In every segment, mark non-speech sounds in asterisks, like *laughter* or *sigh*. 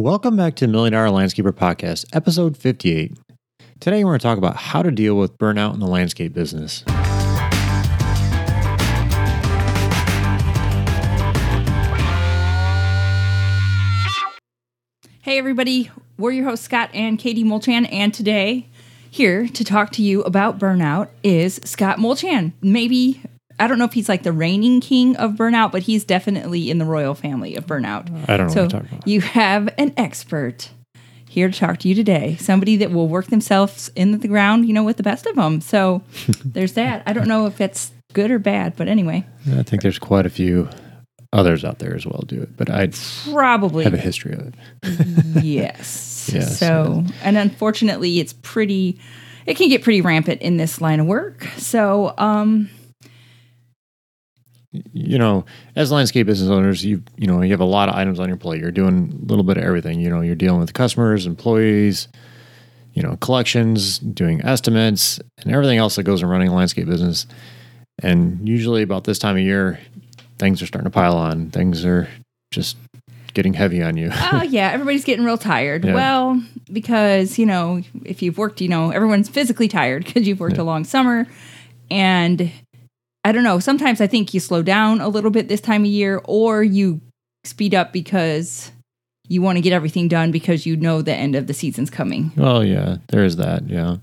Welcome back to Million Dollar Landscaper Podcast, episode 58. Today, we're going to talk about how to deal with burnout in the landscape business. Hey, everybody. We're your hosts, Scott and Katie Mulchan. And today, here to talk to you about burnout is Scott Mulchan. Maybe, I don't know if he's like the reigning king of burnout, but he's definitely in the royal family of burnout. I don't know so what you're talking about. you have an expert here to talk to you today. Somebody that will work themselves into the ground, you know, with the best of them. So *laughs* there's that. I don't know if it's good or bad, but anyway, I think there's quite a few others out there as well do it, but I'd probably have a history of it. *laughs* yes. *laughs* Yes. So, and unfortunately, it's pretty. It can get pretty rampant in this line of work. So, um, You know, as landscape business owners, you you know you have a lot of items on your plate. You're doing a little bit of everything. You know, you're dealing with customers, employees, you know, collections, doing estimates, and everything else that goes in running a landscape business. And usually, about this time of year, things are starting to pile on. Things are just getting heavy on you. oh *laughs* yeah, everybody's getting real tired. Yeah. Well, because you know, if you've worked, you know, everyone's physically tired *laughs* because you've worked a long summer, and I don't know. Sometimes I think you slow down a little bit this time of year, or you speed up because you want to get everything done because you know the end of the season's coming. Well, yeah, there is that, yeah.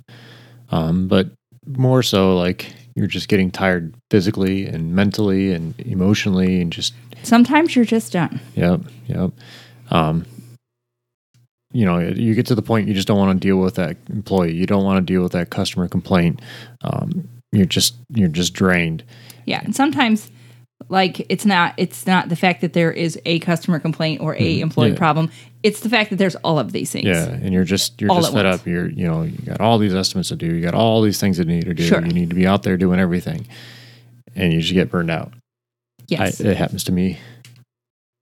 Um, but more so, like you're just getting tired physically and mentally and emotionally, and just Sometimes you're just done. yep, yep. Um, you know, you get to the point you just don't want to deal with that employee. You don't want to deal with that customer complaint. Um, you're just you're just drained. Yeah, and sometimes like it's not it's not the fact that there is a customer complaint or a employee Mm-hmm. yeah. problem. It's the fact that there's all of these things. Yeah, and you're just you're All just fed once. up. You're you know you got all these estimates to do. You got all these things that you need to do. Sure. You need to be out there doing everything, and you just get burned out. Yes. I, it happens to me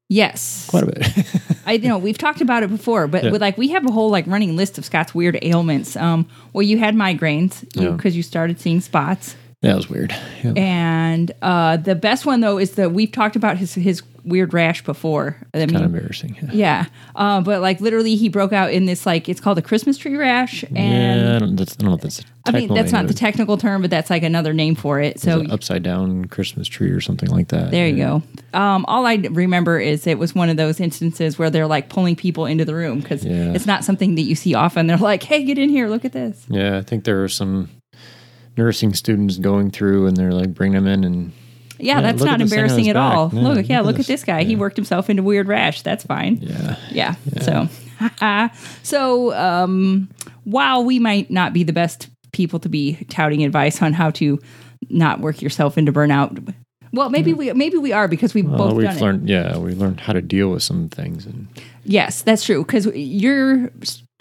yes. quite a bit. *laughs* I you know we've talked about it before, but Yeah. with like we have a whole like running list of Scott's weird ailments. Um, well, you had migraines Yeah. because you started seeing spots, that was weird. Yeah. and uh, the best one though is that we've talked about his his weird rash before. I mean, kind of embarrassing. Yeah. yeah, uh, but like literally he broke out in this like it's called a Christmas tree rash, and yeah, I don't, that's, I don't know if that's. I mean, that's not the technical term, but that's like another name for it. So an upside down Christmas tree or something like that. there you Yeah. go. Um, all I remember is it was one of those instances where they're like pulling people into the room because Yeah. it's not something that you see often. They're like, "Hey, get in here, look at this." Yeah, I think there are some nursing students going through, and they're like bring them in, and Yeah, Yeah, that's not at this thing on embarrassing at all. Yeah, look, yeah, look at this. guy. He worked himself into weird rash. That's fine. yeah, Yeah. So, *laughs* so um, while we might not be the best people to be touting advice on how to not work yourself into burnout, well, maybe we maybe we are because we've Well, both we've done it. learned. Yeah, we learned how to deal with some things, and Yes, that's true. Because your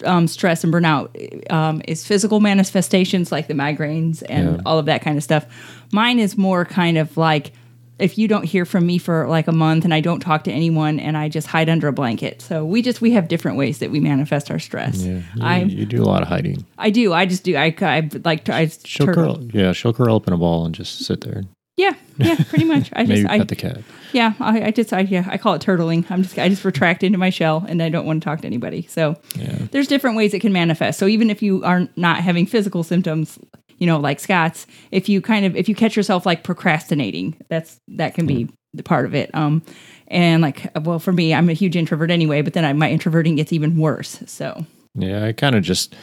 um, stress and burnout um, is physical manifestations like the migraines and Yeah. all of that kind of stuff. Mine is more kind of like if you don't hear from me for like a month and I don't talk to anyone and I just hide under a blanket. So we just we have different ways that we manifest our stress. yeah, you, I you do a lot of hiding. I do. I just do. I I like to. I She'll curl, yeah, she'll curl up in a ball and just sit there. Yeah, yeah, pretty much. I *laughs* Maybe just I, pet the cat. Yeah, I, I just I yeah I call it turtling. I'm just I just retract into my shell and I don't want to talk to anybody. So Yeah. there's different ways it can manifest. So even if you are not having physical symptoms, you know, like Scott's, if you kind of if you catch yourself like procrastinating, that's that can be the part of it. Um, and like well for me, I'm a huge introvert anyway, but then I, my introverting gets even worse. So Yeah, I kind of just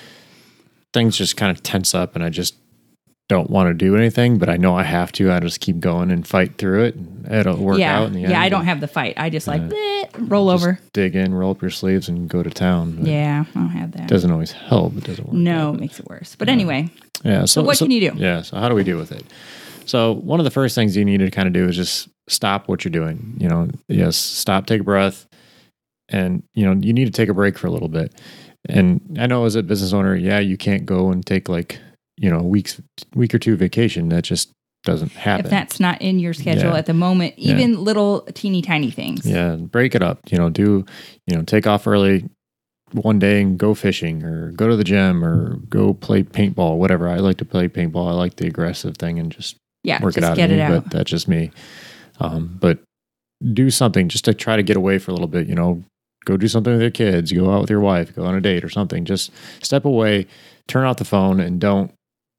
things just kind of tense up, and I just don't want to do anything, but I know I have to. I just keep going and fight through it. And it'll work yeah, out in the end. yeah, I don't have the fight. I just like bleh, roll Just over. dig in, roll up your sleeves, and go to town. But Yeah, I don't have that. doesn't always help. It doesn't work. no, out, it makes it worse. But anyway, but- yeah. So, what so- can you do? Yeah. So how do we deal with it? So one of the first things you need to kind of do is just stop what you're doing. You know, yes, stop, take a breath, and you know you need to take a break for a little bit. And I know as a business owner, yeah, you can't go and take like you know weeks, week or two vacation. That just doesn't happen. if that's not in your schedule Yeah. at the moment, Yeah. even little teeny tiny things. Yeah, break it up. You know, do you know take off early one day and go fishing, or go to the gym, or go play paintball, whatever. I like to play paintball. I like the aggressive thing and just Yeah, work just it out. get it me, out. But that's just me. Um, but do something just to try to get away for a little bit. You know, go do something with your kids, go out with your wife, go on a date or something. Just step away, turn off the phone, and don't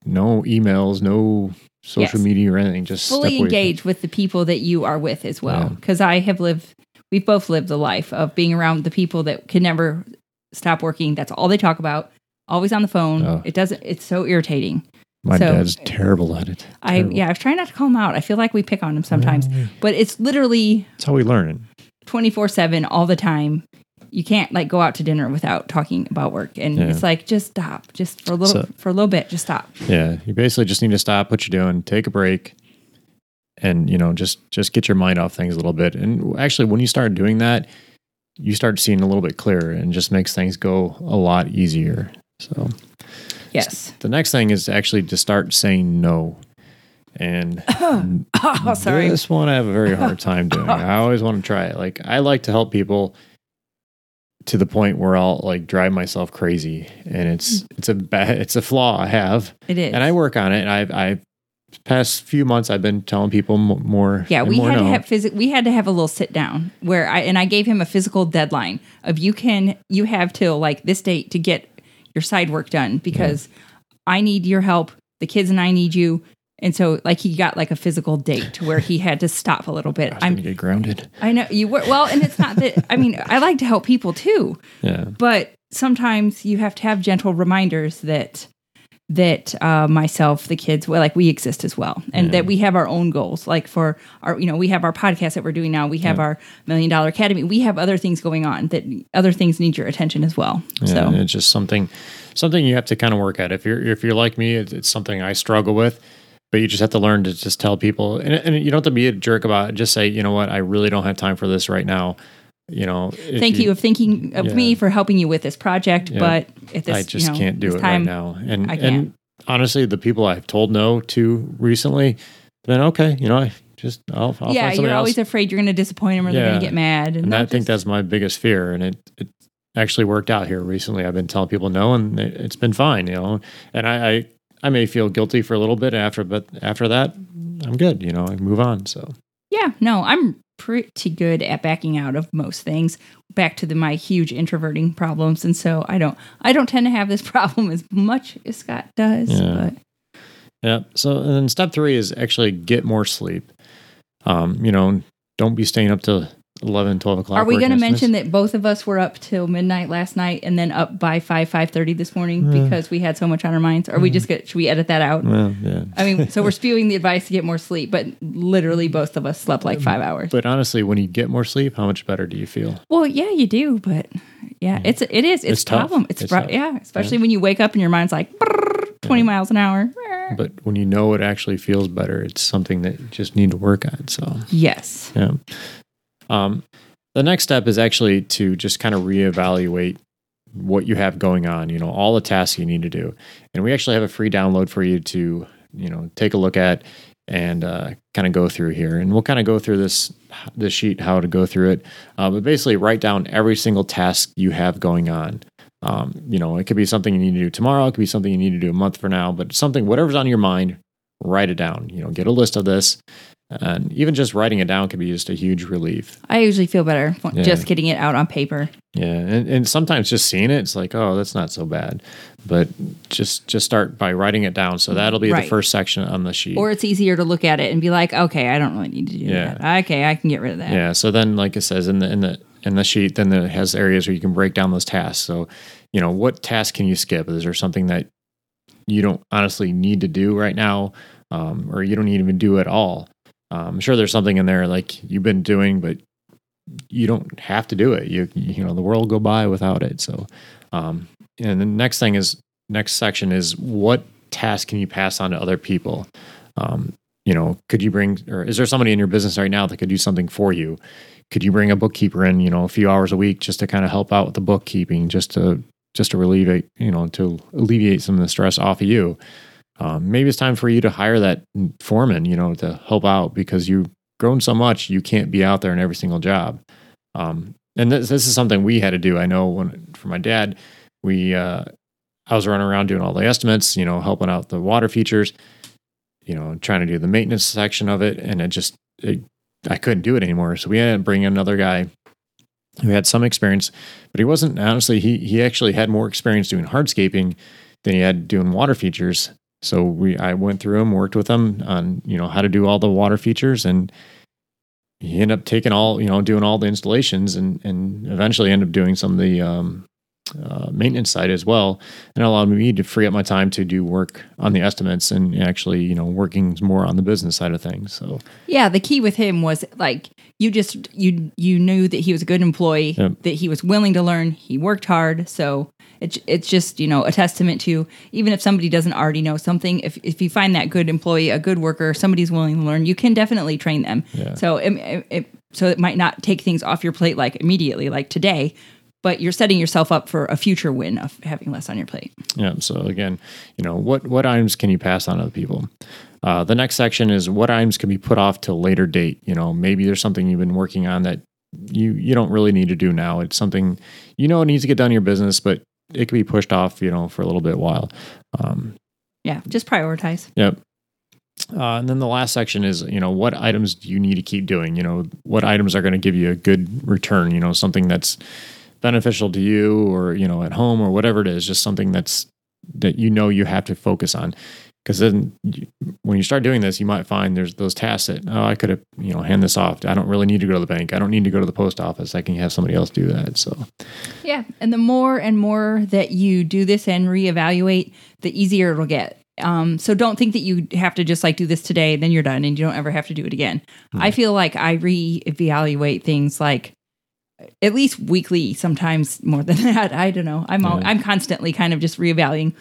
no emails, no social Yes. media or anything. Just fully from- engage with the people that you are with as well. Yeah. Because I have lived, we've both lived the life of being around the people that can never stop working. That's all they talk about. Always on the phone. Oh. It doesn't. It's so irritating. My so- dad's terrible at it. I Terrible. yeah. I was trying not to call him out. I feel like we pick on him sometimes, mm. but it's literally That's how we learn twenty four seven all the time. You can't like go out to dinner without talking about work, and Yeah. it's like just stop, just for a little So- for a little bit, just stop. Yeah, you basically just need to stop what you're doing, take a break, and you know just just get your mind off things a little bit. And actually, when you start doing that, you start seeing a little bit clearer, and just makes things go a lot easier. So Yes. the next thing is actually to start saying no. And *laughs* Oh, sorry. this one I have a very hard time doing. *laughs* I always want to try it. Like I like to help people to the point where I'll like drive myself crazy, and it's hmm. it's a bad it's a flaw I have It is. and I work on it. And I've, I've past few months, I've been telling people m- more. Yeah, we more had to have physic. We had to have a little sit down where I and I gave him a physical deadline of you can you have till like this date to get your side work done because I need your help. The kids and I need you. And so like he got like a physical date to where he had to stop a little bit. I was gonna I'm get grounded. I know you were well, and it's not that I mean I like to help people too, Yeah, but sometimes you have to have gentle reminders that that uh, myself, the kids, well, like we exist as well, and Yeah. that we have our own goals. Like for our, you know, we have our podcast that we're doing now. We have our Million Dollar Academy. We have other things going on that other things need your attention as well. yeah. So it's just something, something you have to kind of work at. If you're if you're like me, it's, it's something I struggle with. But you just have to learn to just tell people, and, and you don't have to be a jerk about it. Just say, you know what, I really don't have time for this right now. You know, thank you, of thinking of Yeah. me for helping you with this project, Yeah. but at this, I just you know, can't do it time, right now. And I and honestly, the people I've told no to recently, then okay, you know, I just I'll, I'll yeah, you're always else. afraid you're going to disappoint them or they're going to get mad. and I that think that's my biggest fear. And it, it actually worked out here recently. I've been telling people no, and it, it's been fine, you know. And I, I, I may feel guilty for a little bit after, but after that, I'm good. You know, I move on. So Yeah, no, I'm pretty good at backing out of most things. Back to the my huge introverting problems, and so I don't I don't tend to have this *laughs* problem as much as Scott does. Yeah. But yeah. So and then step three is actually get more sleep. Um, you know, don't be staying up till 11, 12 o'clock. are we going to mention that both of us were up till midnight last night and then up by five five thirty this morning Yeah. because we had so much on our minds? Or we mm-hmm. just get should we edit that out? Well, yeah. I mean, so we're *laughs* spewing the advice to get more sleep, but literally both of us slept like five hours. But honestly, when you get more sleep, how much better do you feel? Well, yeah, you do, but yeah, it's it is it's, It's a problem. It's, It's yeah, especially when you wake up and your mind's like brrr, twenty miles an hour. But when you know it actually feels better, it's something that you just need to work on. So Yes. yeah. Um, the next step is actually to just kind of reevaluate what you have going on. You know, all the tasks you need to do, and we actually have a free download for you to you know take a look at and uh, kind of go through here. And we'll kind of go through this this sheet how to go through it. Uh, but basically, write down every single task you have going on. Um, you know, it could be something you need to do tomorrow. It could be something you need to do a month from now. But something, whatever's on your mind, write it down. You know, get a list of this, and even just writing it down can be just a huge relief. I usually feel better Yeah. just getting it out on paper. Yeah, and, and sometimes just seeing it, it's like, oh, that's not so bad. But just just start by writing it down. So that'll be Right. the first section on the sheet. Or it's easier to look at it and be like, okay, I don't really need to do Yeah. that. Okay, I can get rid of that. Yeah. So then, like it says in the in the in the sheet, then it has areas where you can break down those tasks. So, you know, what task can you skip? Is there something that you don't honestly need to do right now, um, or you don't even do at all? Um, I'm sure there's something in there like you've been doing, but you don't have to do it. You you know, the world will go by without it. So, um, and the next thing is next section is what task can you pass on to other people? Um, you know, could you bring, or is there somebody in your business right now that could do something for you? Could you bring a bookkeeper in, you know, a few hours a week just to kind of help out with the bookkeeping, just to, just to relieve it, you know, to alleviate some of the stress off of you? Um, maybe it's time for you to hire that foreman, you know, to help out because you've grown so much, you can't be out there in every single job. Um, and this, this is something we had to do. I know when, for my dad, we, uh, I was running around doing all the estimates, you know, helping out the water features, you know, trying to do the maintenance section of it. And it just, it, I couldn't do it anymore. So we had to bring in another guy who had some experience, but he wasn't honestly. He he actually had more experience doing hardscaping than he had doing water features. So we I went through them, worked with them on you know how to do all the water features, and he ended up taking all you know doing all the installations, and and eventually ended up doing some of the um, uh, maintenance side as well, and allowed me to free up my time to do work on the estimates and actually, you know, working more on the business side of things. So yeah, the key with him was like you just you you knew that he was a good employee, yep. that he was willing to learn, he worked hard. So it's it's just you know a testament to even if somebody doesn't already know something, if if you find that good employee, a good worker, somebody's willing to learn, you can definitely train them. Yeah. So it, it, so it might not take things off your plate like immediately, like today, but you're setting yourself up for a future win of having less on your plate. Yeah. So again, you know, what what items can you pass on to other people? Uh, the next section is what items can be put off till later date. You know, maybe there's something you've been working on that you you don't really need to do now. It's something you know it needs to get done in your business, but it can be pushed off, you know, for a little bit while. Um, yeah, just prioritize. Yep. Uh, and then the last section is, you know, what items do you need to keep doing? You know, what items are going to give you a good return? You know, something that's beneficial to you or you know at home or whatever it is just something that's that you know you have to focus on. Because then you, when you start doing this you might find there's those tasks that oh i could have you know hand this off. I don't really need to go to the bank. I don't need to go to the post office. I can have somebody else do that. So yeah and the more and more that you do this and reevaluate the easier it'll get. Um, so don't think that you have to just like do this today then you're done and you don't ever have to do it again. Mm-hmm. i feel like i reevaluate things like at least weekly, sometimes more than *laughs* that. I don't know. I'm all, I'm constantly kind of just reevaluating,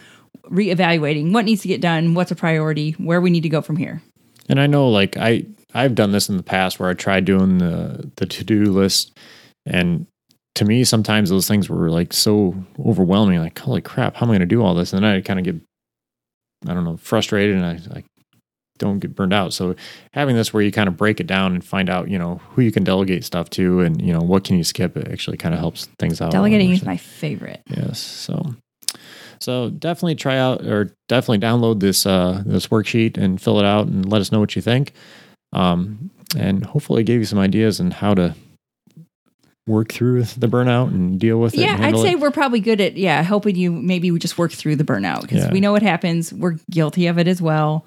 reevaluating what needs to get done, what's a priority, where we need to go from here. And I know, like I I've done this in the past where I tried doing the the to do list, and to me, sometimes those things were like so overwhelming. Like, holy crap, how am I going to do all this? And then I kind of get, I don't know, frustrated, and I like don't get burned out. So having this where you kind of break it down and find out, you know, who you can delegate stuff to and, you know, what can you skip, it actually kind of helps things out. Delegating is my favorite. Yes. So so definitely try out or definitely download this uh, this worksheet and fill it out and let us know what you think. Um, and hopefully gave you some ideas on how to work through the burnout and deal with it. Yeah, I'd say it. we're probably good at yeah helping you. Maybe we just work through the burnout because yeah. we know what happens. We're guilty of it as well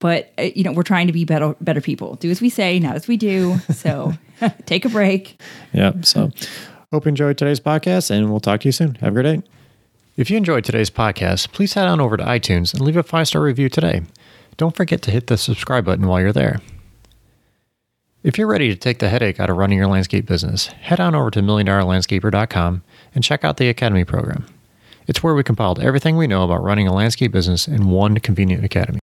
but uh, you know we're trying to be better better people. Do as we say not as we do. So *laughs* take a break. Yeah so hope you enjoyed today's podcast and we'll talk to you soon. Have a great day. If you enjoyed today's podcast please head on over to itunes and leave a five star review today. Don't forget to hit the subscribe button while you're there. If you're ready to take the headache out of running your landscape business head on over to milliondollarlandscaper.com and check out the academy program. It's where we compiled everything we know about running a landscape business in one convenient academy